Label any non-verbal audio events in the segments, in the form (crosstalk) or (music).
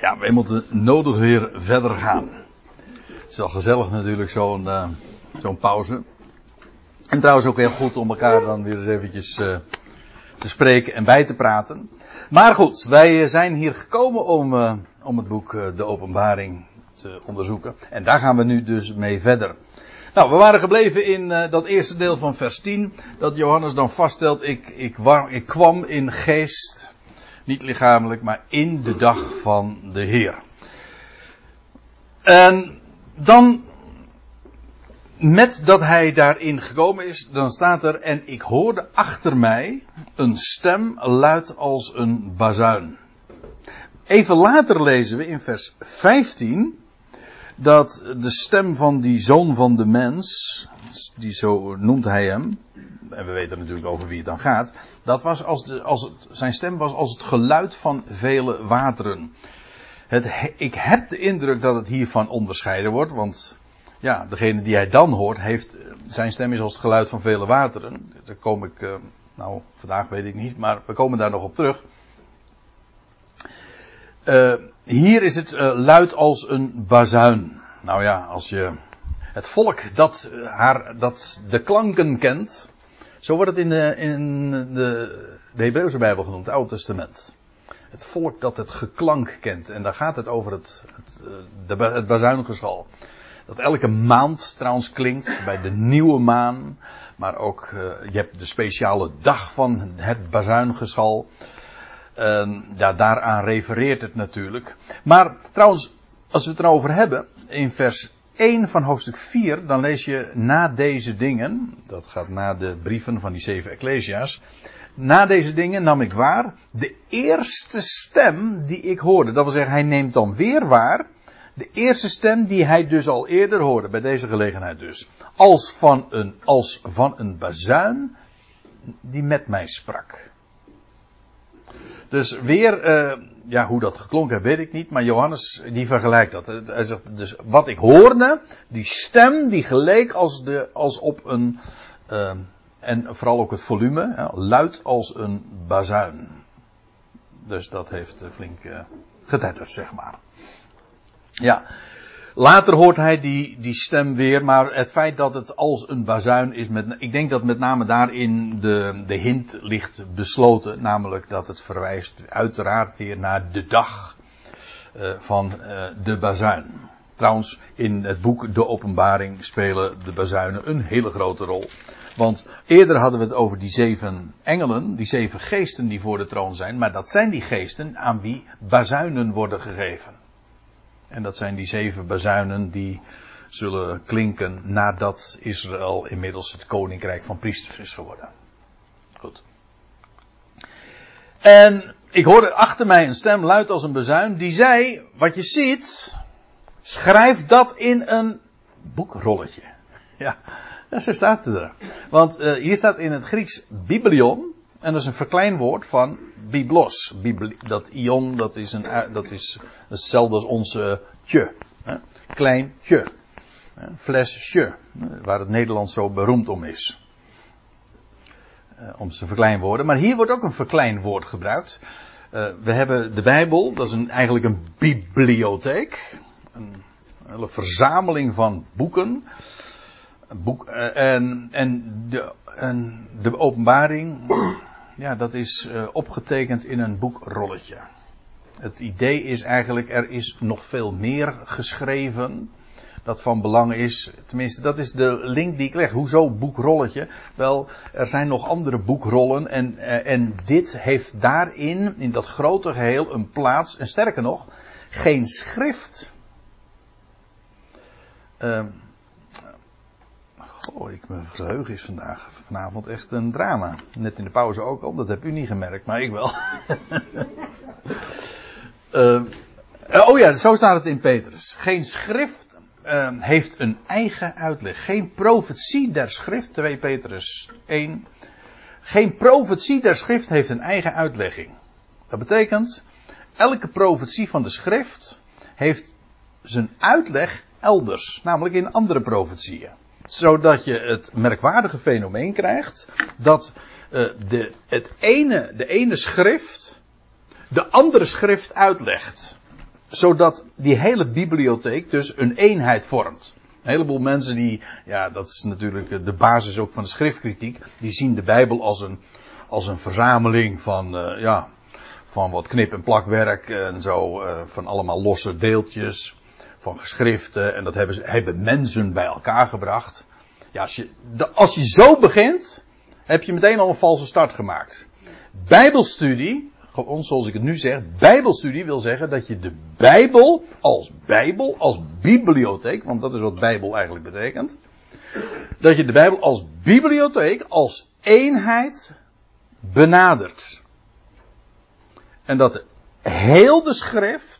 Ja, wij moeten nodig weer verder gaan. Het is wel gezellig natuurlijk, zo'n uh, zo'n pauze. En trouwens ook heel goed om elkaar dan weer eens eventjes uh, te spreken en bij te praten. Maar goed, wij zijn hier gekomen om, om het boek De Openbaring te onderzoeken. En daar gaan we nu dus mee verder. Nou, we waren gebleven in dat eerste deel van vers 10. Dat Johannes dan vaststelt, ik, ik, ik kwam in geest niet lichamelijk, maar in de dag van de Heer. En dan, met dat hij daarin gekomen is, dan staat er, en ik hoorde achter mij een stem luid als een bazuin. Even later lezen we in vers 15 dat de stem van die zoon van de mens, die zo noemt hij hem, en we weten natuurlijk over wie het dan gaat, dat was als, de, als zijn stem was als het geluid van vele wateren. Het, ik heb de indruk dat het hiervan onderscheiden wordt, want ja, degene die hij dan hoort, heeft, zijn stem is als het geluid van vele wateren. Daar kom ik, uh, nou, vandaag weet ik niet, maar we komen daar nog op terug. Uh, hier is het uh, luid als een bazuin. Nou ja, als je het volk dat, haar, dat de klanken kent, zo wordt het in de, in de, Hebreeuwse Bijbel genoemd, het Oude Testament. Het volk dat het geklank kent. En daar gaat het over het, het, de, het bazuingeschal. Dat elke maand trouwens klinkt, bij de nieuwe maan. Maar ook, uh, je hebt de speciale dag van het bazuingeschal. Uh, ja, daaraan refereert het natuurlijk. Maar trouwens, als we het erover hebben, in vers 1 van hoofdstuk 4, dan lees je na deze dingen, dat gaat na de brieven van die zeven Ecclesia's, na deze dingen nam ik waar de eerste stem die ik hoorde. Dat wil zeggen, hij neemt dan weer waar de eerste stem die hij dus al eerder hoorde, bij deze gelegenheid dus. Als van een, als van een bazuin die met mij sprak. Dus weer, uh, ja, hoe dat geklonken heeft, weet ik niet. Maar Johannes, die vergelijkt dat. Zegt, dus wat ik hoorde, die stem, die geleek als, de, als op een, uh, en vooral ook het volume, ja, luid als een bazuin. Dus dat heeft flink getetterd, zeg maar. Ja. Later hoort hij die, die stem weer, maar het feit dat het als een bazuin is, met, ik denk dat met name daarin de, de hint ligt besloten, namelijk dat het verwijst uiteraard weer naar de dag uh, van uh, de bazuin. Trouwens, in het boek De Openbaring spelen de bazuinen een hele grote rol. Want eerder hadden we het over die zeven engelen, die zeven geesten die voor de troon zijn, maar dat zijn die geesten aan wie bazuinen worden gegeven. En dat zijn die zeven bazuinen die zullen klinken nadat Israël inmiddels het koninkrijk van priesters is geworden. Goed. En ik hoorde achter mij een stem luid als een bazuin die zei, wat je ziet, schrijf dat in een boekrolletje. Ja, (laughs) zo staat het er. Want uh, hier staat in het Grieks biblion, en dat is een verkleinwoord van biblos. Dat ion, dat is, een, dat is hetzelfde als onze tje. Hè? Klein tje. Flesje. Waar het Nederlands zo beroemd om is. Uh, om ze verkleinwoorden. Maar hier wordt ook een verkleinwoord gebruikt. Uh, we hebben de Bijbel, dat is eigenlijk een bibliotheek. Een, hele verzameling van boeken. Boek, uh, en, en, de, en de openbaring ja, dat is uh, opgetekend in een boekrolletje. Het idee is eigenlijk, er is nog veel meer geschreven dat van belang is. Tenminste, dat is de link die ik leg. Hoezo boekrolletje? Wel, er zijn nog andere boekrollen en, uh, en dit heeft daarin, in dat grote geheel, een plaats. En sterker nog, geen schrift. Uh, Oh, ik, mijn geheugen is vandaag, vanavond echt een drama. Net in de pauze ook al, dat heb u niet gemerkt, maar ik wel. uh, (laughs) oh ja, zo staat het in Petrus. Geen schrift uh, heeft een eigen uitleg. Geen profetie der schrift, 2 Petrus 1. Geen profetie der schrift heeft een eigen uitlegging. Dat betekent, elke profetie van de schrift heeft zijn uitleg elders, namelijk in andere profetieën zodat je het merkwaardige fenomeen krijgt dat uh, de, het ene, de ene schrift de andere schrift uitlegt. zodat die hele bibliotheek dus een eenheid vormt. Een heleboel mensen die, ja, dat is natuurlijk de basis ook van de schriftkritiek, die zien de Bijbel als een, als een verzameling van, uh, ja, van wat knip- en plakwerk en zo, uh, van allemaal losse deeltjes, geschriften, en dat hebben, ze, hebben mensen bij elkaar gebracht. Ja, als je, als je zo begint, heb je meteen al een valse start gemaakt. Bijbelstudie, gewoon zoals ik het nu zeg, Bijbelstudie wil zeggen dat je de Bijbel als Bijbel, als bibliotheek, want dat is wat Bijbel eigenlijk betekent, dat je de Bijbel als bibliotheek, als eenheid benadert. En dat heel de schrift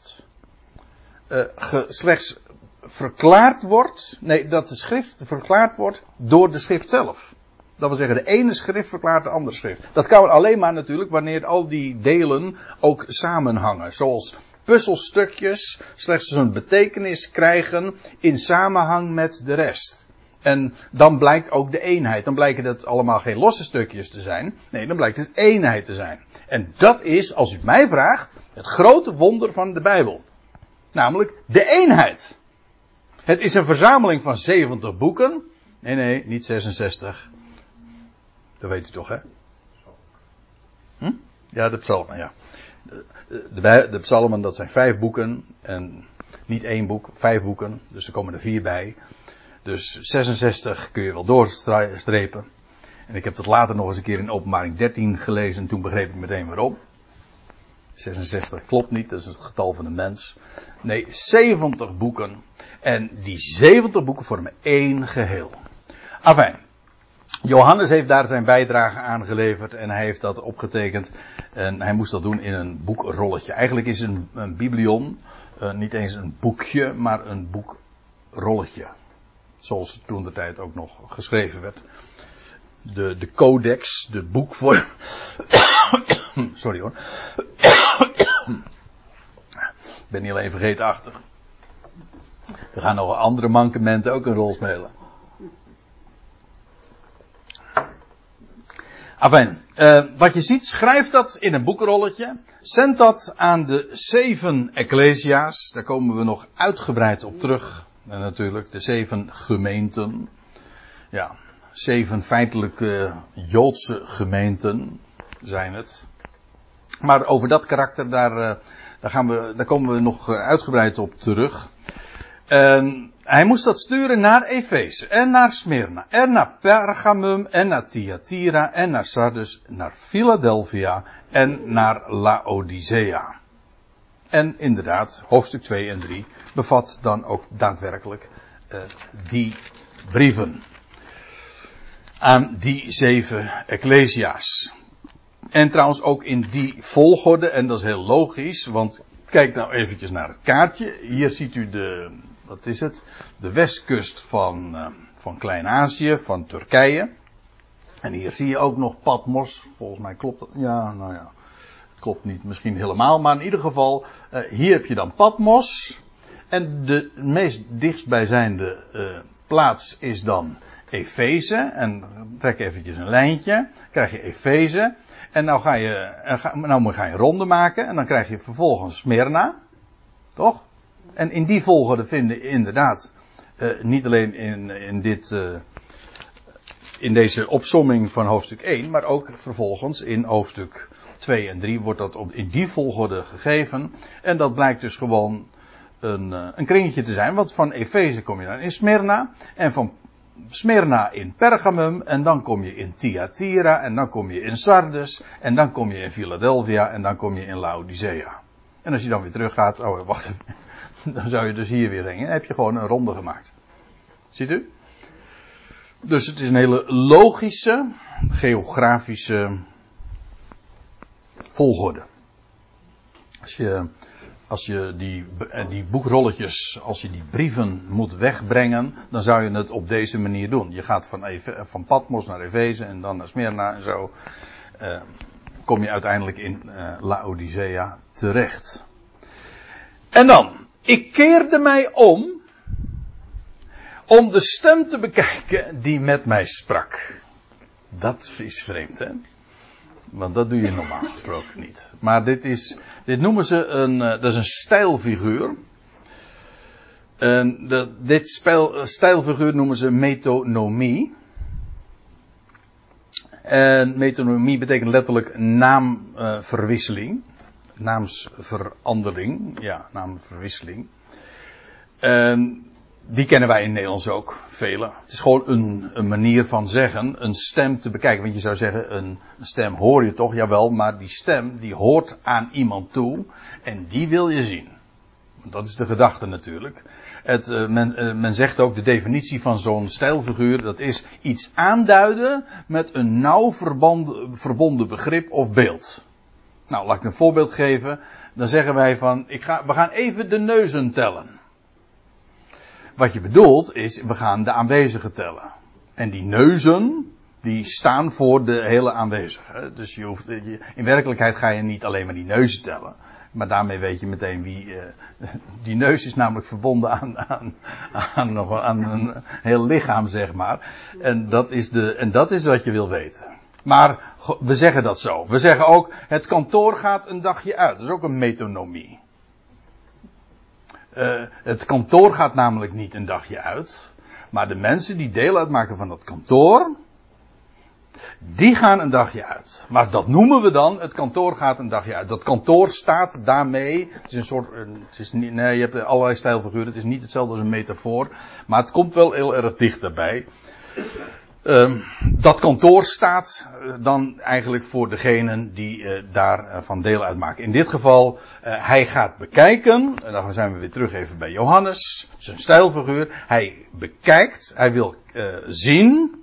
uh, slechts verklaard wordt, nee, dat de schrift verklaard wordt door de schrift zelf. Dat wil zeggen, de ene schrift verklaart de andere schrift. Dat kan alleen maar natuurlijk wanneer al die delen ook samenhangen. Zoals puzzelstukjes slechts een betekenis krijgen in samenhang met de rest. En dan blijkt ook de eenheid. Dan blijken dat allemaal geen losse stukjes te zijn. Nee, dan blijkt het eenheid te zijn. En dat is, als u mij vraagt, het grote wonder van de Bijbel. Namelijk de eenheid. Het is een verzameling van 70 boeken. Nee, nee, niet 66. Dat weet u toch, hè? Hm? Ja, de psalmen, ja. De, de, de, psalmen, dat zijn vijf boeken. En niet één boek, vijf boeken. Dus er komen er vier bij. Dus 66 kun je wel doorstrepen. En ik heb dat later nog eens een keer in openbaring 13 gelezen. En toen begreep ik meteen waarom. 66 klopt niet, dat is het getal van de mens. Nee, 70 boeken. En die 70 boeken vormen één geheel. Afijn. Johannes heeft daar zijn bijdrage aan geleverd en hij heeft dat opgetekend. En hij moest dat doen in een boekrolletje. Eigenlijk is een, een biblion uh, niet eens een boekje, maar een boekrolletje. Zoals toen de tijd ook nog geschreven werd. De, de codex, de boekvorm. (coughs) Sorry hoor. Ik ben niet alleen vergeetachtig. Er gaan nog andere mankementen ook een rol spelen. Enfin, uh, wat je ziet, schrijf dat in een boekrolletje. Zend dat aan de zeven Ecclesia's. Daar komen we nog uitgebreid op terug. En natuurlijk, de zeven gemeenten. Ja, zeven feitelijke Joodse gemeenten zijn het. Maar over dat karakter, daar, uh, daar, gaan we, daar komen we nog uitgebreid op terug. En hij moest dat sturen naar Efeze en naar Smyrna en naar Pergamum en naar Thyatira en naar Sardis, naar Philadelphia en naar Laodicea. En inderdaad, hoofdstuk 2 en 3 bevat dan ook daadwerkelijk uh, die brieven aan die zeven ecclesia's. En trouwens ook in die volgorde, en dat is heel logisch, want kijk nou eventjes naar het kaartje. Hier ziet u de, wat is het? De westkust van, uh, van Klein-Azië, van Turkije. En hier zie je ook nog Patmos. Volgens mij klopt dat. Ja, nou ja. Het klopt niet misschien helemaal. Maar in ieder geval, uh, hier heb je dan Patmos. En de meest dichtstbijzijnde uh, plaats is dan Efeze. En trek eventjes een lijntje. Krijg je Efeze. En nou ga je, nou ga je ronde maken. En dan krijg je vervolgens Smyrna. Toch? En in die volgorde vinden inderdaad, uh, niet alleen in, in dit, uh, in deze opsomming van hoofdstuk 1, maar ook vervolgens in hoofdstuk 2 en 3 wordt dat op, in die volgorde gegeven. En dat blijkt dus gewoon een, uh, een kringetje te zijn, want van Efeze kom je dan in Smyrna, en van Smyrna in Pergamum, en dan kom je in Thyatira, en dan kom je in Sardes, en dan kom je in Philadelphia, en dan kom je in Laodicea. En als je dan weer teruggaat, oh wacht. (laughs) Dan zou je dus hier weer heen. Dan heb je gewoon een ronde gemaakt. Ziet u? Dus het is een hele logische, geografische volgorde. Als je, als je die, die boekrolletjes, als je die brieven moet wegbrengen, dan zou je het op deze manier doen. Je gaat van, Eve, van Patmos naar Efeze en dan naar Smyrna en zo. Uh, kom je uiteindelijk in uh, Laodicea terecht. En dan, ik keerde mij om om de stem te bekijken die met mij sprak. Dat is vreemd, hè? Want dat doe je normaal gesproken niet. Maar dit, is, dit noemen ze een, dat is een stijlfiguur. En dit spel, stijlfiguur noemen ze metonomie. En metonomie betekent letterlijk naamverwisseling. naamsverandering. Ja, naamverwisseling. En die kennen wij in Nederlands ook, vele. Het is gewoon een, een, manier van zeggen, een stem te bekijken. Want je zou zeggen, een, stem hoor je toch, jawel, maar die stem die hoort aan iemand toe en die wil je zien. Dat is de gedachte natuurlijk. Het, uh, men, uh, men, zegt ook de definitie van zo'n stijlfiguur, dat is iets aanduiden met een nauw verbonden begrip of beeld. Nou, laat ik een voorbeeld geven. Dan zeggen wij van, ik ga, we gaan even de neuzen tellen. Wat je bedoelt is, we gaan de aanwezigen tellen. En die neuzen, die staan voor de hele aanwezigen. Dus je hoeft, in werkelijkheid ga je niet alleen maar die neuzen tellen. Maar daarmee weet je meteen wie. Uh, die neus is namelijk verbonden aan, aan, aan, aan een heel lichaam, zeg maar. En dat, is de, en dat is wat je wil weten. Maar we zeggen dat zo. We zeggen ook: het kantoor gaat een dagje uit. Dat is ook een metonomie. Uh, het kantoor gaat namelijk niet een dagje uit. Maar de mensen die deel uitmaken van dat kantoor. Die gaan een dagje uit. Maar dat noemen we dan, het kantoor gaat een dagje uit. Dat kantoor staat daarmee. Het is een soort, het is niet, nee, je hebt allerlei stijlfiguren. Het is niet hetzelfde als een metafoor. Maar het komt wel heel erg dicht daarbij. Um, dat kantoor staat uh, dan eigenlijk voor degenen die uh, daarvan deel uitmaken. In dit geval, hij gaat bekijken, en dan zijn we weer terug even bij Johannes, zijn stijlfiguur. Hij bekijkt, hij wil zien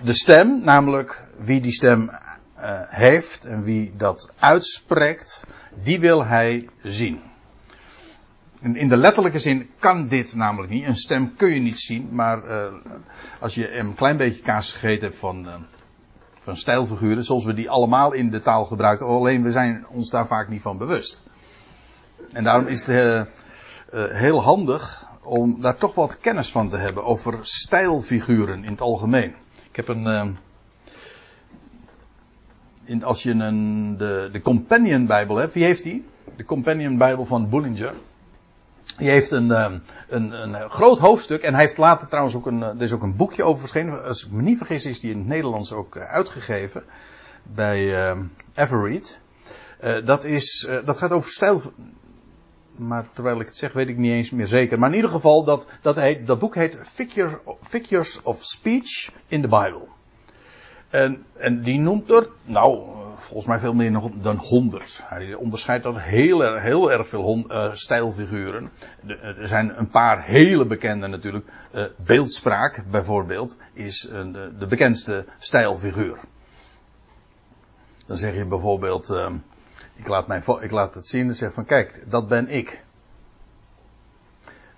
de stem, namelijk wie die stem heeft en wie dat uitspreekt, die wil hij zien. In de letterlijke zin kan dit namelijk niet. Een stem kun je niet zien, maar uh, als je een klein beetje kaas gegeten hebt van, uh, van stijlfiguren, zoals we die allemaal in de taal gebruiken, alleen we zijn ons daar vaak niet van bewust. En daarom is het uh, heel handig om daar toch wat kennis van te hebben over stijlfiguren in het algemeen. Ik heb een. In, als je een, de, de Companion Bijbel hebt, wie heeft die? De Companion Bijbel van Bullinger. Die heeft een, ehm, een, een, groot hoofdstuk. En hij heeft later trouwens ook een. Er is ook een boekje over verschenen. Als ik me niet vergis, is die in het Nederlands ook eh, uitgegeven. Bij uh, dat, is, dat gaat over stijl. Maar terwijl ik het zeg, weet ik niet eens meer zeker. Maar in ieder geval, dat, dat, dat boek heet Figure, Figures of Speech in the Bible. En, en die noemt er, nou, volgens mij veel meer dan 100. Hij onderscheidt dat heel, erg, heel erg veel uh, stijlfiguren. De, er zijn een paar hele bekende natuurlijk. Uh, beeldspraak bijvoorbeeld is de, de, bekendste stijlfiguur. Dan zeg je bijvoorbeeld, ik, laat mijn, ik laat het zien en zeg van kijk, dat ben ik.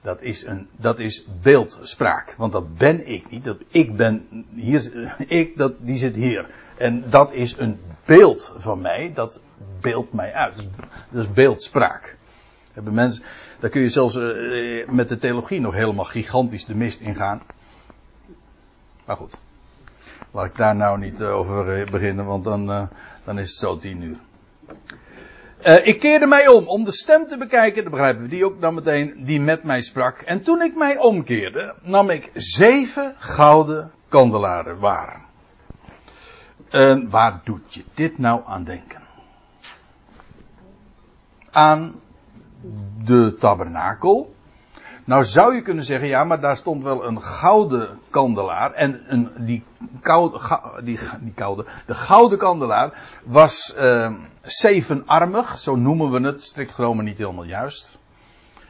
Dat is, een, dat is beeldspraak. Want dat ben ik niet. Dat ik ben, hier, ik, dat, die zit hier. En dat is een beeld van mij. Dat beeldt mij uit. Dat is, beeldspraak. Hebben mensen, daar kun je zelfs uh, met de theologie nog helemaal gigantisch de mist ingaan. Maar goed. Laat ik daar nou niet uh, over uh, beginnen, want dan, dan is het zo tien uur. Ik keerde mij om om de stem te bekijken, dan begrijpen we die ook dan meteen, die met mij sprak. En toen ik mij omkeerde, nam ik zeven gouden kandelaren waar. Uh, waar doet je dit nou aan denken? Aan de tabernakel. Nou zou je kunnen zeggen, ja, maar daar stond wel een gouden kandelaar. En een, die, koude, die, die koude, de gouden kandelaar was uh, zevenarmig, zo noemen we het, strikt genomen niet helemaal juist.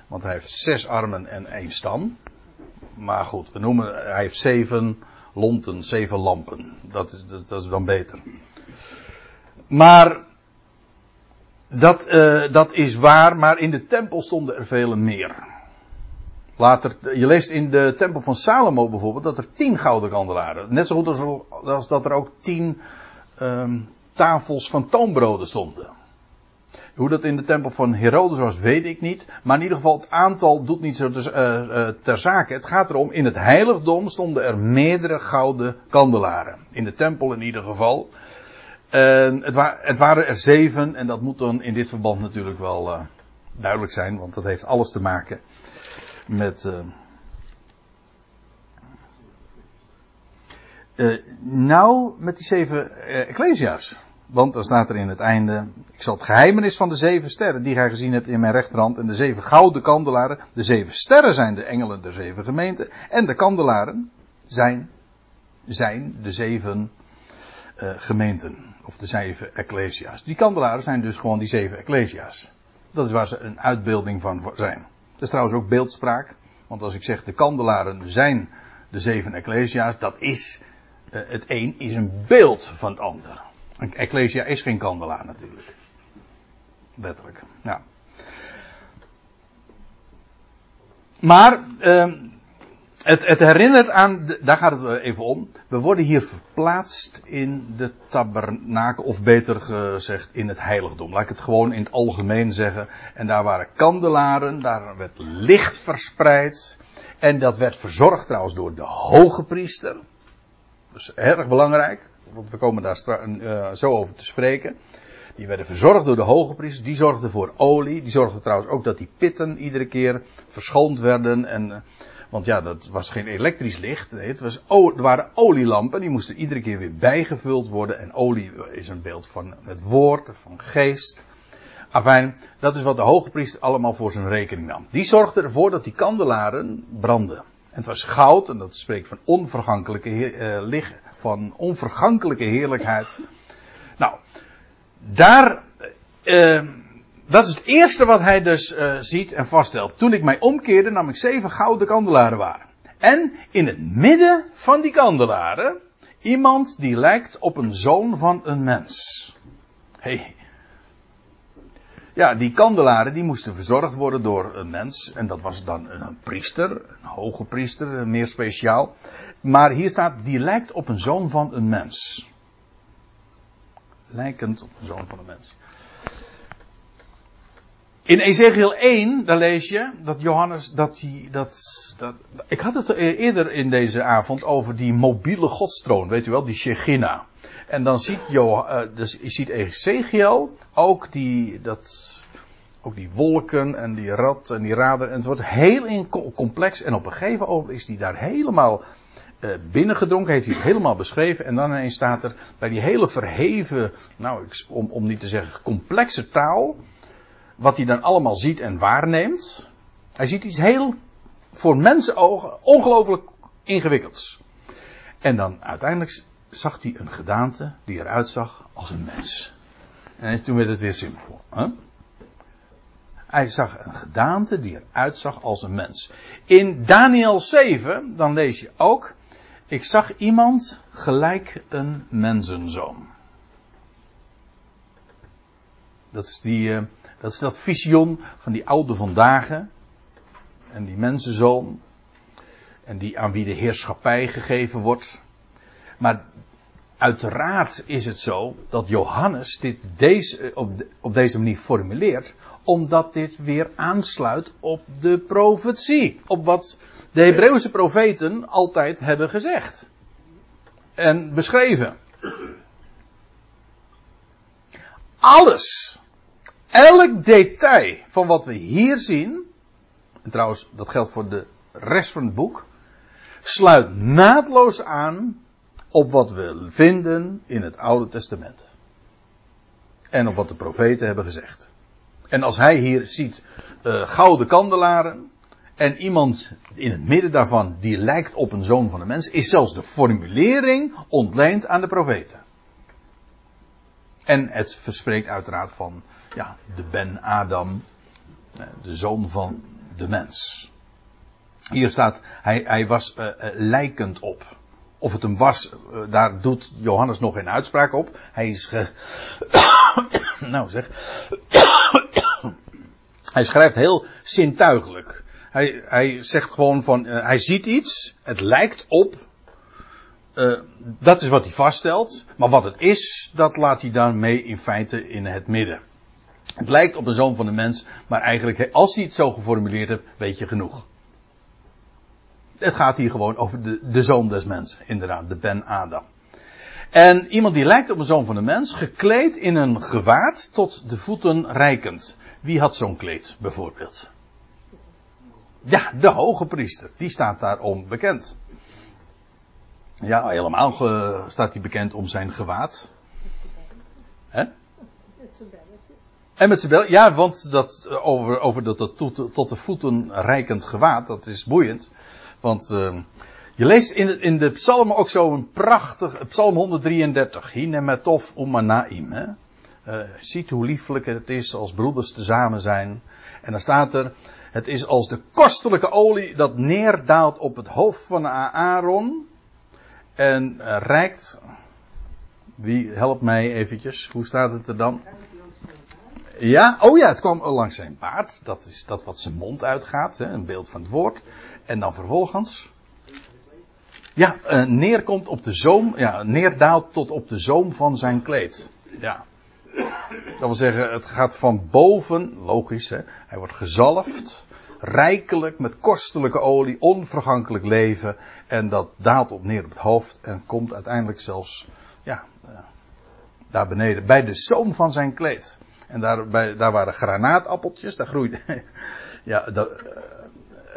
Want hij heeft zes armen en één stam. Maar goed, we noemen, hij heeft zeven lonten, zeven lampen. Dat, dat, is dan beter. Maar dat, uh, dat is waar, maar in de tempel stonden er vele meer. Later, je leest in de tempel van Salomo bijvoorbeeld dat er tien gouden kandelaren. Net zo goed als, dat er ook tien um, tafels van toonbroden stonden. Hoe dat in de tempel van Herodes was, weet ik niet. Maar in ieder geval, het aantal doet niet zo ter, uh, ter zake. Het gaat erom, in het heiligdom stonden er meerdere gouden kandelaren. In de tempel in ieder geval. Het, het, waren er zeven, en dat moet dan in dit verband natuurlijk wel uh, duidelijk zijn, want dat heeft alles te maken met. nou, met die zeven Ecclesia's. Want dan staat er in het einde, ik zal het geheimenis van de zeven sterren die gij gezien hebt in mijn rechterhand en de zeven gouden kandelaren. De zeven sterren zijn de engelen der zeven gemeenten en de kandelaren zijn, zijn de zeven uh, gemeenten. Of de zeven ecclesia's. Die kandelaren zijn dus gewoon die zeven ecclesia's. Dat is waar ze een uitbeelding van zijn. Dat is trouwens ook beeldspraak. Want als ik zeg de kandelaren zijn de zeven ecclesia's, dat is, uh, het een is een beeld van het ander. Een ecclesia is geen kandelaar natuurlijk. Letterlijk. Maar uh, het, het, herinnert aan, daar gaat het even om. We worden hier verplaatst in de tabernakel, of beter gezegd in het heiligdom. Laat ik het gewoon in het algemeen zeggen. En daar waren kandelaren, daar werd licht verspreid. En dat werd verzorgd trouwens door de hoge priester. Dat is erg belangrijk want we komen daar uh, zo over te spreken. Die werden verzorgd door de hoge priesters. Die zorgden voor olie. Die zorgden trouwens ook dat die pitten iedere keer verschoond werden. En, uh, want ja, dat was geen elektrisch licht. Het was, er waren olielampen. Die moesten iedere keer weer bijgevuld worden. En olie is een beeld van het woord, van geest. Afijn, dat is wat de hoge priester allemaal voor zijn rekening nam. Die zorgde ervoor dat die kandelaren brandden. En het was goud, en dat spreekt van onvergankelijke uh, licht, van onvergankelijke heerlijkheid. Nou, daar, uh, dat is het eerste wat hij dus uh, ziet en vaststelt. Toen ik mij omkeerde, nam ik zeven gouden kandelaren waar. En in het midden van die kandelaren, iemand die lijkt op een zoon van een mens. Hey. Ja, die kandelaren die moesten verzorgd worden door een mens. En dat was dan een priester, een hoge priester, meer speciaal. Maar hier staat, die lijkt op een zoon van een mens. Lijkend op een zoon van een mens. In Ezekiel 1, daar lees je dat Johannes, dat hij, dat, dat, ik had het eerder in deze avond over die mobiele godstroon, weet u wel, die Shechina. En dan ziet, jo, uh, dus je ziet Ezekiel ook die, dat, ook die wolken en die rad en die radar. En het wordt heel complex en op een gegeven moment is die daar helemaal uh, binnengedronken, heeft hij het helemaal beschreven. En dan ineens staat er bij die hele verheven, nou, om, om niet te zeggen complexe taal, wat hij dan allemaal ziet en waarneemt. Hij ziet iets heel, voor mensenogen, ongelooflijk ingewikkelds. En dan uiteindelijk zag hij een gedaante die eruit zag als een mens. En toen werd het weer simpel. Hè? Hij zag een gedaante die eruit zag als een mens. In Daniel 7, dan lees je ook ik zag iemand gelijk een mensenzoon. Dat is, die, uh, dat is dat visioen van die oude vandaag. En die mensenzoon. En die aan wie de heerschappij gegeven wordt. Maar uiteraard is het zo dat Johannes dit deze, op, de, op deze manier formuleert. Omdat dit weer aansluit op de profetie. Op wat de Hebreeuwse profeten altijd hebben gezegd. En beschreven. Alles. Elk detail van wat we hier zien. En trouwens, dat geldt voor de rest van het boek. Sluit naadloos aan op wat we vinden in het Oude Testament. En op wat de profeten hebben gezegd. En als hij hier ziet uh, gouden kandelaren, en iemand in het midden daarvan die lijkt op een zoon van de mens, is zelfs de formulering ontleend aan de profeten. En het verspreekt uiteraard van ja, de Ben Adam, eh, de zoon van de mens. Hier staat, hij, hij was uh, lijkend op. Of het hem was, uh, daar doet Johannes nog geen uitspraak op. Hij is ge... (coughs) nou zeg. (coughs) hij schrijft heel zintuigelijk. Hij, hij zegt gewoon van, uh, hij ziet iets, het lijkt op, uh, dat is wat hij vaststelt, maar wat het is, dat laat hij dan mee in feite in het midden. Het lijkt op een zoon van de mens, maar eigenlijk, als hij het zo geformuleerd hebt, weet je genoeg. Het gaat hier gewoon over de, de zoon des mens, inderdaad, de Ben Adam. En iemand die lijkt op een zoon van de mens, gekleed in een gewaad tot de voeten reikend. Wie had zo'n kleed, bijvoorbeeld? Ja, de hoge priester. Die staat daarom bekend. Ja, helemaal staat hij bekend om zijn gewaad. Hè? En met zijn bel, ja, want dat over, over dat, dat tot, tot de voeten reikend gewaad, dat is boeiend. Want uh, je leest in de, in de psalmen ook zo'n prachtig, psalm 133, Hinemetov Umanaim. Hè? Uh, ziet hoe lieflijk het is als broeders tezamen zijn. En dan staat er, het is als de kostelijke olie dat neerdaalt op het hoofd van Aaron. En uh, wie helpt mij eventjes, hoe staat het er dan? Ja, oh ja, het kwam langs zijn baard. Dat is dat wat zijn mond uitgaat, hè, een beeld van het woord. En dan vervolgens. Ja, uh, neerkomt op de zoom, ja, neerdaalt tot op de zoom van zijn kleed. Ja. Dat wil zeggen, het gaat van boven, logisch hè, hij wordt gezalfd, rijkelijk met kostelijke olie, onvergankelijk leven. En dat daalt op neer op het hoofd en komt uiteindelijk zelfs, ja, uh, daar beneden, bij de zoom van zijn kleed. En daar, bij, daar waren granaatappeltjes, daar groeide, (laughs) ja, dat,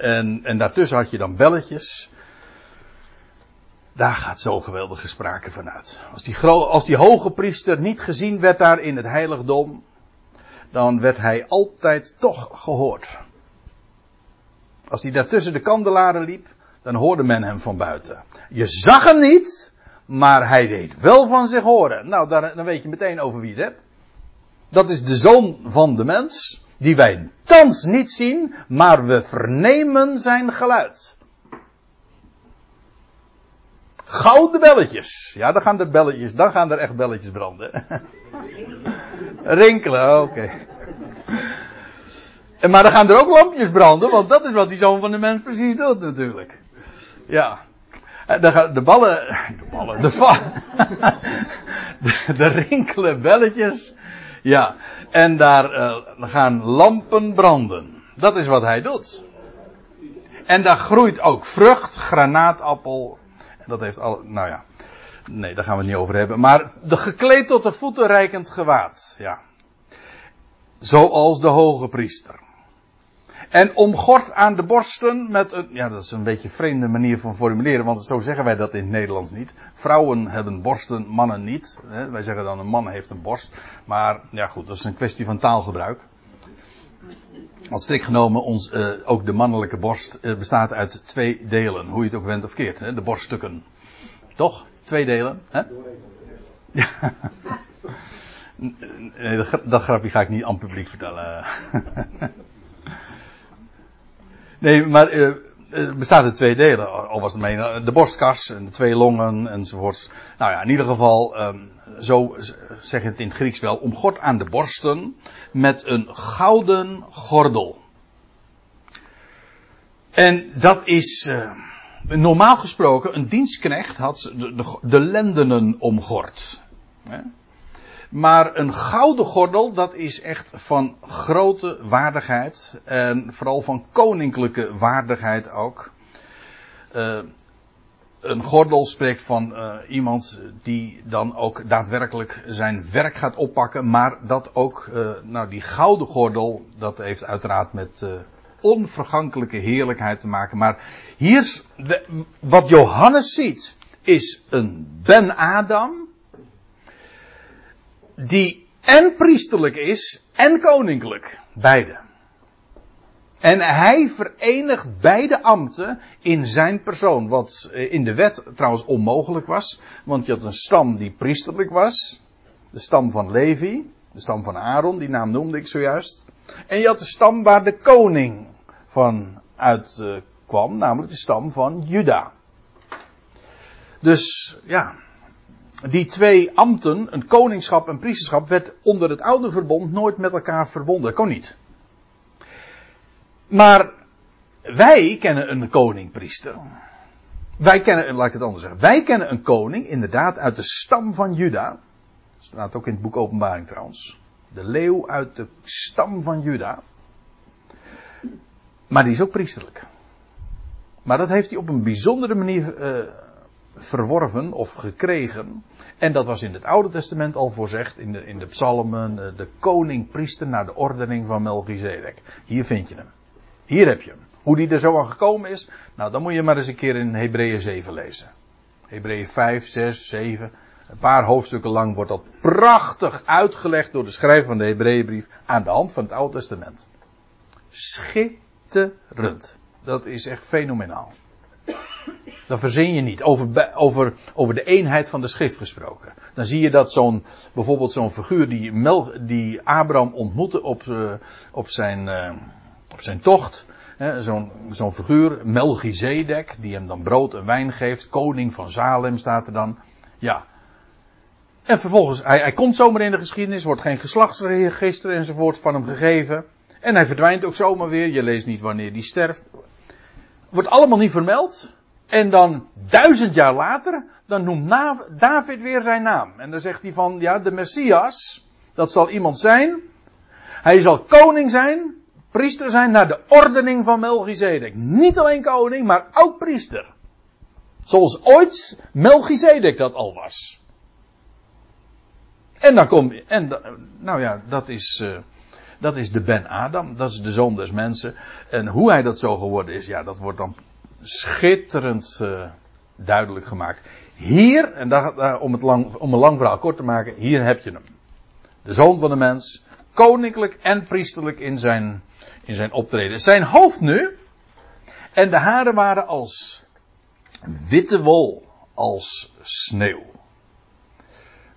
en, en daartussen had je dan belletjes. Daar gaat zo geweldige sprake van uit. Als die, als die hoge priester niet gezien werd daar in het heiligdom, dan werd hij altijd toch gehoord. Als hij daar tussen de kandelaren liep, dan hoorde men hem van buiten. Je zag hem niet, maar hij deed wel van zich horen. Nou, dan weet je meteen over wie het hebt. Dat is de zoon van de mens die wij thans niet zien, maar we vernemen zijn geluid. Gouden belletjes. Ja, dan gaan er belletjes, dan gaan er echt belletjes branden. (laughs) Rinkelen, oké. Maar dan gaan er ook lampjes branden, want dat is wat die zoon van de mens precies doet natuurlijk. Ja. De, de ballen, (laughs) de ballen, de, va, de, (laughs) de rinkelen belletjes. Ja, en daar uh, gaan lampen branden. Dat is wat hij doet. En daar groeit ook vrucht, granaatappel. En dat heeft al, nou ja. Nee, daar gaan we het niet over hebben. Maar de gekleed tot de voeten reikend gewaad. Ja. Zoals de hoge priester. En omgord aan de borsten met een, ja dat is een beetje een vreemde manier van formuleren, want zo zeggen wij dat in het Nederlands niet. Vrouwen hebben borsten, mannen niet. Wij zeggen dan een man heeft een borst. Maar ja goed, dat is een kwestie van taalgebruik. Als strikt genomen, ons, uh, ook de mannelijke borst uh, bestaat uit twee delen. Hoe je het ook wendt of keert. Hè? De borststukken. Toch? Twee delen. Hè? Ja. (laughs) Nee, dat, dat grapje ga ik niet aan het publiek vertellen. (laughs) Nee, maar uh, het bestaat uit twee delen. Al was het mee, de borstkas en de twee longen enzovoorts. Nou ja, in ieder geval, um, zo zeg je het in het Grieks wel, omgord aan de borsten met een gouden gordel. En dat is, normaal gesproken, een dienstknecht had de, de, de lendenen omgord. Maar een gouden gordel, dat is echt van grote waardigheid. En vooral van koninklijke waardigheid ook. Uh, een gordel spreekt van uh, iemand die dan ook daadwerkelijk zijn werk gaat oppakken. Maar dat ook, uh, nou die gouden gordel, dat heeft uiteraard met onvergankelijke heerlijkheid te maken. Maar hier, de, wat Johannes ziet, is een Ben Adam die en priesterlijk is en koninklijk. Beide. En hij verenigt beide ambten in zijn persoon. Wat in de wet trouwens onmogelijk was. Want je had een stam die priesterlijk was. De stam van Levi. De stam van Aaron, die naam noemde ik zojuist. En je had de stam waar de koning van uitkwam. namelijk de stam van Juda. Dus ja, die twee ambten, een koningschap en priesterschap, werd onder het oude verbond nooit met elkaar verbonden. Kon niet. Maar wij kennen een koning-priester. Wij kennen, laat ik het anders zeggen. Wij kennen een koning, inderdaad, uit de stam van Juda. Staat ook in het boek Openbaring trouwens. De leeuw uit de stam van Juda. Maar die is ook priesterlijk. Maar dat heeft hij op een bijzondere manier uh, verworven of gekregen. En dat was in het Oude Testament al voorzegd, in de, in de psalmen, uh, de koning-priester naar de ordening van Melchizedek. Hier vind je hem. Hier heb je hem. Hoe die er zo aan gekomen is, nou dan moet je maar eens een keer in Hebreeën 7 lezen. Hebreeën 5, 6, 7. Een paar hoofdstukken lang wordt dat prachtig uitgelegd door de schrijver van de Hebreeënbrief aan de hand van het Oude Testament. Schitterend. Dat is echt fenomenaal. Dat verzin je niet. Over, over, over de eenheid van de schrift gesproken. Dan zie je dat zo'n, bijvoorbeeld zo'n figuur die, Mel, die Abraham ontmoette op, uh, op, zijn, uh, op zijn tocht. Zo'n zo'n figuur, Melchizedek, die hem dan brood en wijn geeft. Koning van Salem staat er dan. Ja. En vervolgens, hij, hij komt zomaar in de geschiedenis, wordt geen geslachtsregister enzovoort van hem gegeven. En hij verdwijnt ook zomaar weer. Je leest niet wanneer hij sterft. Wordt allemaal niet vermeld. En dan duizend jaar later, dan noemt David weer zijn naam. En dan zegt hij van, ja, de Messias, dat zal iemand zijn. Hij zal koning zijn, priester zijn naar de ordening van Melchizedek. Niet alleen koning, maar ook priester. Zoals ooit Melchizedek dat al was. En dan komt, en nou ja, dat is, uh, dat is de Ben Adam, dat is de zoon des mensen. En hoe hij dat zo geworden is, ja, dat wordt dan schitterend uh, duidelijk gemaakt. Hier, en daar, om, het lang, om een lang verhaal kort te maken, hier heb je hem. De zoon van de mens, koninklijk en priesterlijk in zijn, in zijn optreden. Zijn hoofd nu, en de haren waren als witte wol, als sneeuw.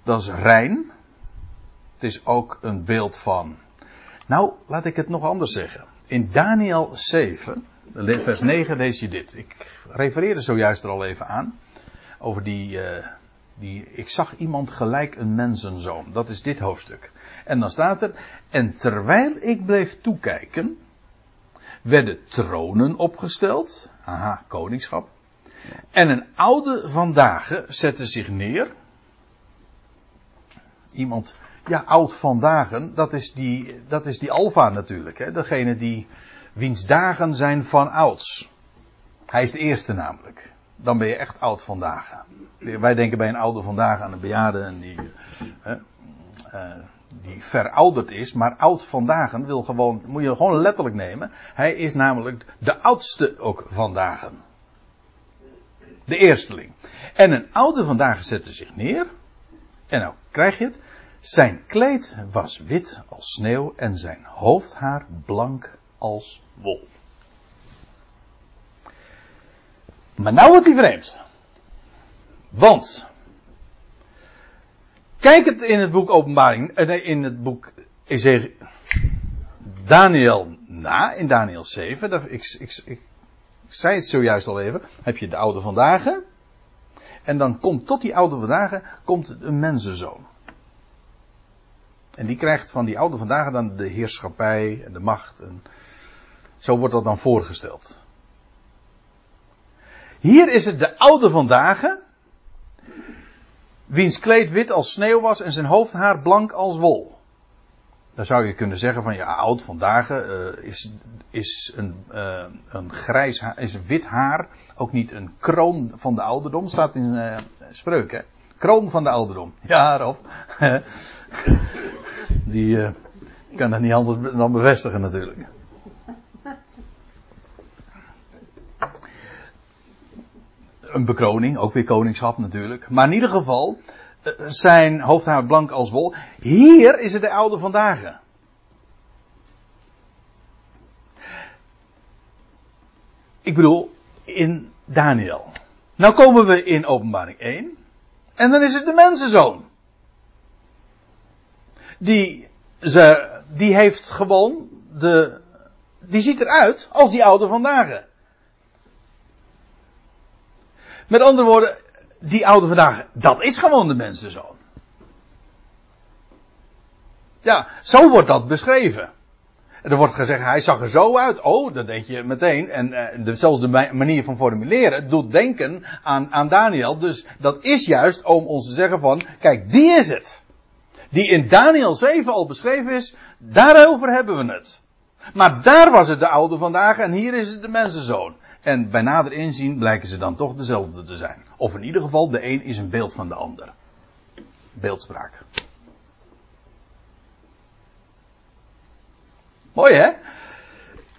Dat is rein. Het is ook een beeld van. Nou, laat ik het nog anders zeggen. In Daniel 7, vers 9 lees je dit. Ik refereerde zojuist er al even aan. Over die, uh, die. Ik zag iemand gelijk een mensenzoon. Dat is dit hoofdstuk. En dan staat er. En terwijl ik bleef toekijken. werden tronen opgesteld. Aha, koningschap. En een oude vandaag zette zich neer. Iemand, ja, oud vandaag, dat is die, dat is die alfa natuurlijk. Hè? Degene die, wiens dagen zijn van ouds. Hij is de eerste namelijk. Dan ben je echt oud vandaag. Wij denken bij een oude vandaag aan een bejaarde die, hè, uh, die verouderd is, maar oud vandaag wil gewoon, moet je gewoon letterlijk nemen. Hij is namelijk de oudste ook vandaag. De eersteling. En een oude vandaag zette zich neer. En nou krijg je het. Zijn kleed was wit als sneeuw en zijn hoofdhaar blank als wol. Maar nou wordt hij vreemd. Want. Kijk het in het boek Openbaring, eh, in het boek Daniel na, in Daniel 7. Dat, ik, ik, ik, ik zei het zojuist al even. Heb je de oude vandaag. En dan komt tot die oude vandaag komt een mensenzoon. En die krijgt van die oude vandaag dan de heerschappij en de macht. En zo wordt dat dan voorgesteld. Hier is het de oude vandaag. Wiens kleed wit als sneeuw was en zijn hoofdhaar blank als wol. Dan zou je kunnen zeggen van ja, oud vandaag uh, is, is een, uh, een grijs haar, is wit haar ook niet een kroon van de ouderdom. Staat in uh, spreuken. Kroon van de ouderdom. (laughs) Ja, Rob. (laughs) Die kan dat niet anders dan bevestigen natuurlijk. Een bekroning, ook weer koningschap natuurlijk. Maar in ieder geval, zijn hoofdhaar blank als wol. Hier is het de oude vandaag. Ik bedoel, in Daniel. Nou komen we in openbaring 1. En dan is het de mensenzoon. Die, ze, die heeft gewoon de, die ziet eruit als die oude vandaag. Met andere woorden, die oude vandaag, dat is gewoon de mensenzoon. Ja, zo wordt dat beschreven. En er wordt gezegd, hij zag er zo uit. Oh, dat denk je meteen. En de, zelfs de manier van formuleren doet denken aan, aan Daniel. Dus dat is juist om ons te zeggen van, kijk, die is het. die in Daniel 7 al beschreven is, daarover hebben we het. Maar daar was het de oude vandaag en hier is het de mensenzoon. En bij nader inzien blijken ze dan toch dezelfde te zijn. Of in ieder geval, de een is een beeld van de ander. Beeldspraak. Mooi hè?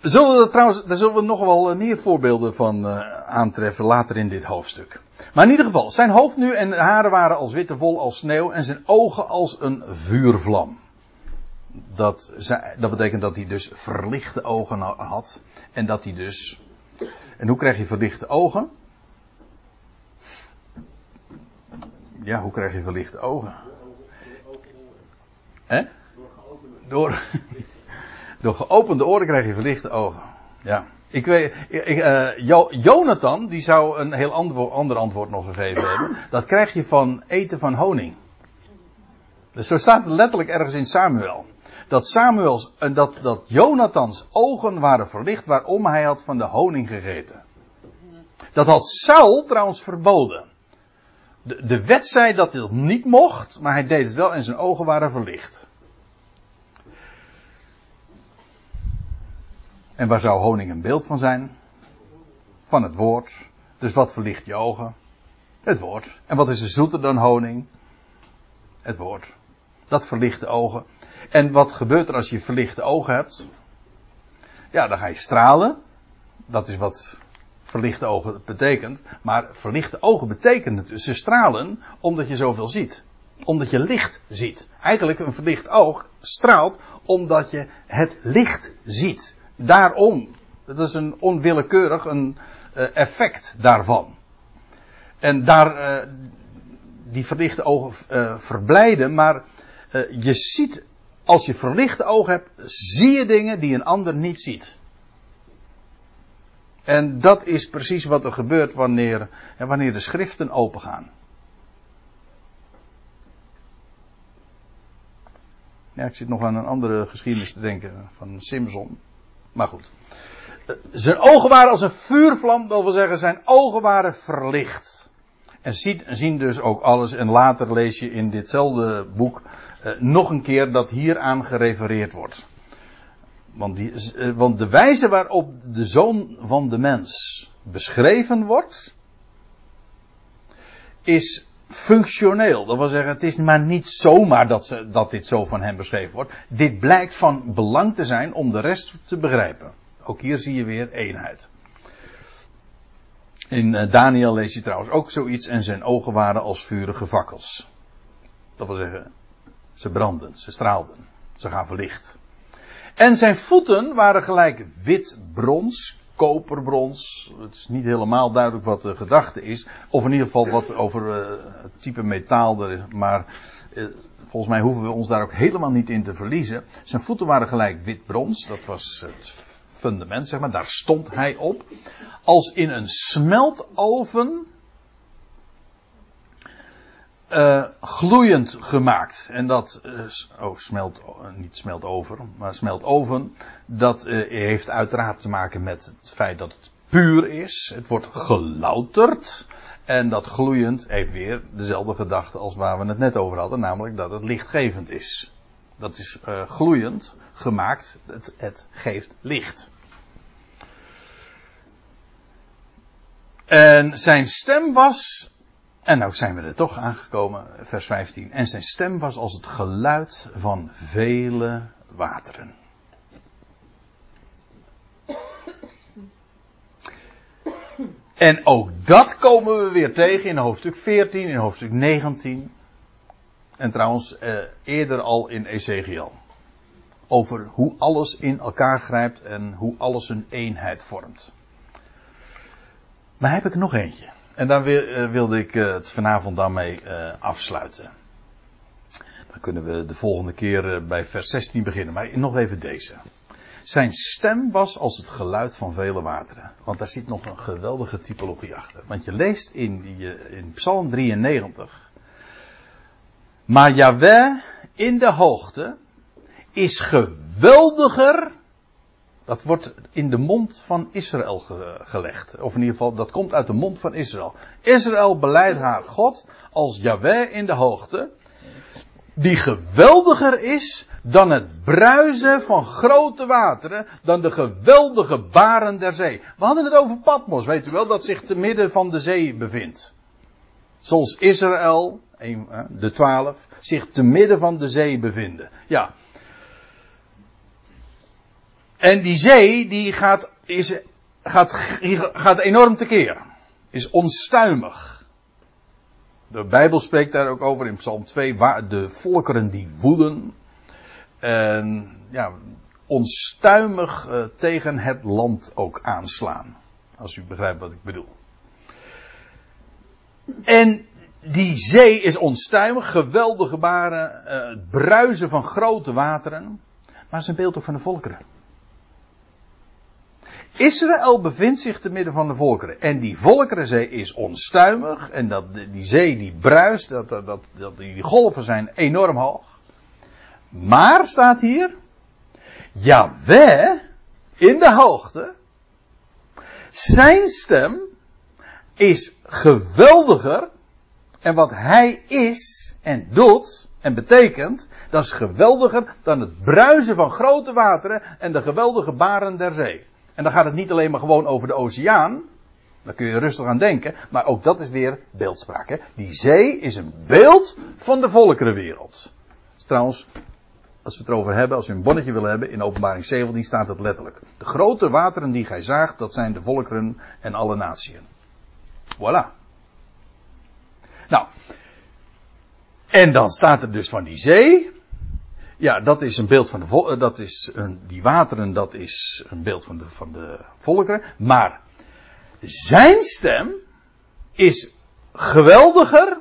Zullen we trouwens, daar zullen we nog wel eh, meer voorbeelden van uh, aantreffen later in dit hoofdstuk. Maar in ieder geval, zijn hoofd nu en haren waren als witte wol als sneeuw en zijn ogen als een vuurvlam. Dat, dat betekent dat hij dus verlichte ogen had en dat hij dus. En hoe krijg je verlichte ogen? Ja, hoe krijg je verlichte ogen? Hè? Door door geopende oren krijg je verlichte ogen. Ja. Ik weet, ik, uh, Jonathan, die zou een heel ander, ander antwoord nog gegeven hebben. Dat krijg je van eten van honing. Dus zo staat het letterlijk ergens in Samuel. Dat Samuels, en dat, dat Jonathans ogen waren verlicht waarom hij had van de honing gegeten. Dat had Saul trouwens verboden. De, de wet zei dat hij dat niet mocht, maar hij deed het wel en zijn ogen waren verlicht. En waar zou honing een beeld van zijn? Van het woord. Dus wat verlicht je ogen? Het woord. En wat is er zoeter dan honing? Het woord. Dat verlicht de ogen. En wat gebeurt er als je verlichte ogen hebt? Ja, dan ga je stralen. Dat is wat verlichte ogen betekent. Maar verlichte ogen betekent het. Ze stralen omdat je zoveel ziet. Omdat je licht ziet. Eigenlijk een verlicht oog straalt omdat je het licht ziet. Daarom. Dat is een onwillekeurig een uh, effect daarvan. En daar, uh, die verlichte ogen uh, verblijden, maar je ziet, als je verlichte ogen hebt, zie je dingen die een ander niet ziet. En dat is precies wat er gebeurt wanneer, wanneer de schriften opengaan. Ja, ik zit nog aan een andere geschiedenis te denken van Simpson. Maar goed. Zijn ogen waren als een vuurvlam, dat wil zeggen, zijn ogen waren verlicht. En zien dus ook alles. En later lees je in ditzelfde boek eh, nog een keer dat hieraan gerefereerd wordt. Want, die, eh, want de wijze waarop de zoon van de mens beschreven wordt, is functioneel. Dat wil zeggen, het is maar niet zomaar dat, ze, dat dit zo van hem beschreven wordt. Dit blijkt van belang te zijn om de rest te begrijpen. Ook hier zie je weer eenheid. In eh, Daniel lees je trouwens ook zoiets en zijn ogen waren als vurige fakkels. Dat wil zeggen, ze branden, ze straalden, ze gaven licht. En zijn voeten waren gelijk wit brons, koperbrons. Het is niet helemaal duidelijk wat de gedachte is. Of in ieder geval wat over uh, het type metaal er. Maar uh, volgens mij hoeven we ons daar ook helemaal niet in te verliezen. Zijn voeten waren gelijk wit brons. Dat was het fundament, zeg maar. Daar stond hij op. Als in een smeltoven uh, gloeiend gemaakt. En dat, uh, oh, smelt, niet smelt over, maar smelt oven. Dat heeft uiteraard te maken met het feit dat het puur is. Het wordt gelouterd. En dat gloeiend heeft weer dezelfde gedachte als waar we het net over hadden, namelijk dat het lichtgevend is. Dat is gloeiend gemaakt, het, het geeft licht. En zijn stem was en nou zijn we er toch aangekomen, vers 15. En zijn stem was als het geluid van vele wateren. En ook dat komen we weer tegen in hoofdstuk 14, in hoofdstuk 19. En trouwens eh, eerder al in Ezekiel. Over hoe alles in elkaar grijpt en hoe alles een eenheid vormt. Maar heb ik nog eentje. En daar eh, wilde ik eh, het vanavond daarmee uh, afsluiten. Dan kunnen we de volgende keer bij vers 16 beginnen. Maar nog even deze. Zijn stem was als het geluid van vele wateren. Want daar zit nog een geweldige typologie achter. Want je leest in, in Psalm 93. Maar Yahweh in de hoogte is geweldiger dat wordt in de mond van Israël gelegd. Of in ieder geval, dat komt uit de mond van Israël. Israël beleidt haar God als Yahweh in de hoogte. die geweldiger is dan het bruisen van grote wateren, dan de geweldige baren der zee. We hadden het over Patmos, weet u wel, dat zich te midden van de zee bevindt. Zoals Israël, de twaalf, zich te midden van de zee bevinden. Ja. En die zee, die gaat, is, gaat, gaat enorm tekeer. Is onstuimig. De Bijbel spreekt daar ook over in Psalm 2, waar de volkeren die woeden. En ja, onstuimig uh, tegen het land ook aanslaan. Als u begrijpt wat ik bedoel. En die zee is onstuimig, geweldige baren, uh, het bruisen van grote wateren. Maar het is een beeld ook van de volkeren. Israël bevindt zich te midden van de volkeren. En die volkerenzee is onstuimig. En dat, die zee die bruist. Dat, dat, dat, die golven zijn enorm hoog. Maar staat hier. Jaweh in de hoogte. Zijn stem is geweldiger. En wat hij is en doet en betekent, dat is geweldiger dan het bruisen van grote wateren en de geweldige baren der zee. En dan gaat het niet alleen maar gewoon over de oceaan. Daar kun je rustig aan denken. Maar ook dat is weer beeldspraak. Hè? Die zee is een beeld van de volkerenwereld. Dus trouwens, als we het erover hebben, als we een bonnetje willen hebben, in openbaring 17 staat het letterlijk. De grote wateren die gij zaagt, dat zijn de volkeren en alle naties. Voilà. Nou. En dan staat er dus van die zee. Ja, dat is een beeld van de volkeren. Dat is een, die wateren, dat is een beeld van de, van de volkeren. Maar zijn stem is geweldiger,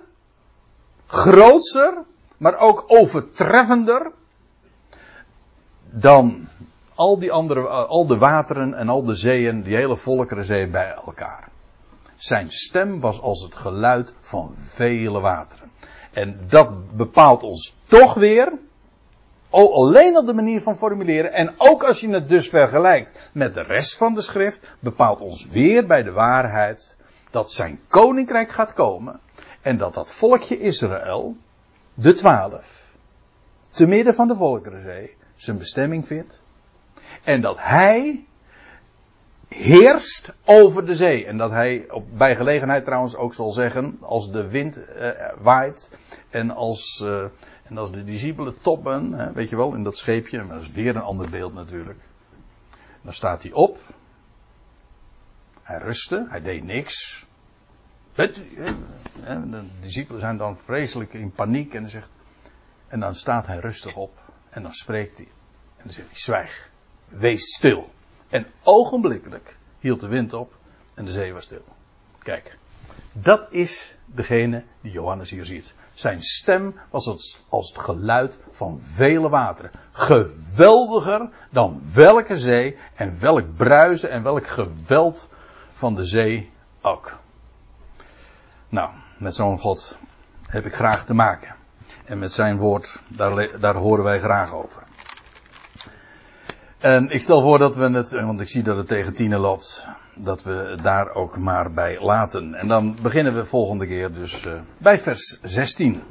grootser, maar ook overtreffender dan al die andere, al de wateren en al de zeeën, die hele volkerenzee bij elkaar. Zijn stem was als het geluid van vele wateren. En dat bepaalt ons toch weer alleen op de manier van formuleren. En ook als je het dus vergelijkt met de rest van de schrift, bepaalt ons weer bij de waarheid dat zijn koninkrijk gaat komen. En dat dat volkje Israël, de twaalf, te midden van de Volkerenzee, zijn bestemming vindt. En dat hij heerst over de zee. En dat hij op, bij gelegenheid trouwens ook zal zeggen, als de wind uh, waait en als, uh, en als de discipelen toppen, hè, weet je wel, in dat scheepje, maar dat is weer een ander beeld natuurlijk. Dan staat hij op. Hij rustte, hij deed niks. De discipelen zijn dan vreselijk in paniek en dan zegt, en dan staat hij rustig op en dan spreekt hij. En dan zegt hij, zwijg, wees stil. En ogenblikkelijk hield de wind op en de zee was stil. Kijk, dat is degene die Johannes hier ziet. Zijn stem was als het geluid van vele wateren. Geweldiger dan welke zee en welk bruisen en welk geweld van de zee ook. Nou, met zo'n God heb ik graag te maken. En met zijn woord, daar, daar horen wij graag over. En ik stel voor dat we het, want ik zie dat het tegen tienen loopt, dat we daar ook maar bij laten. En dan beginnen we volgende keer dus uh, bij vers 16.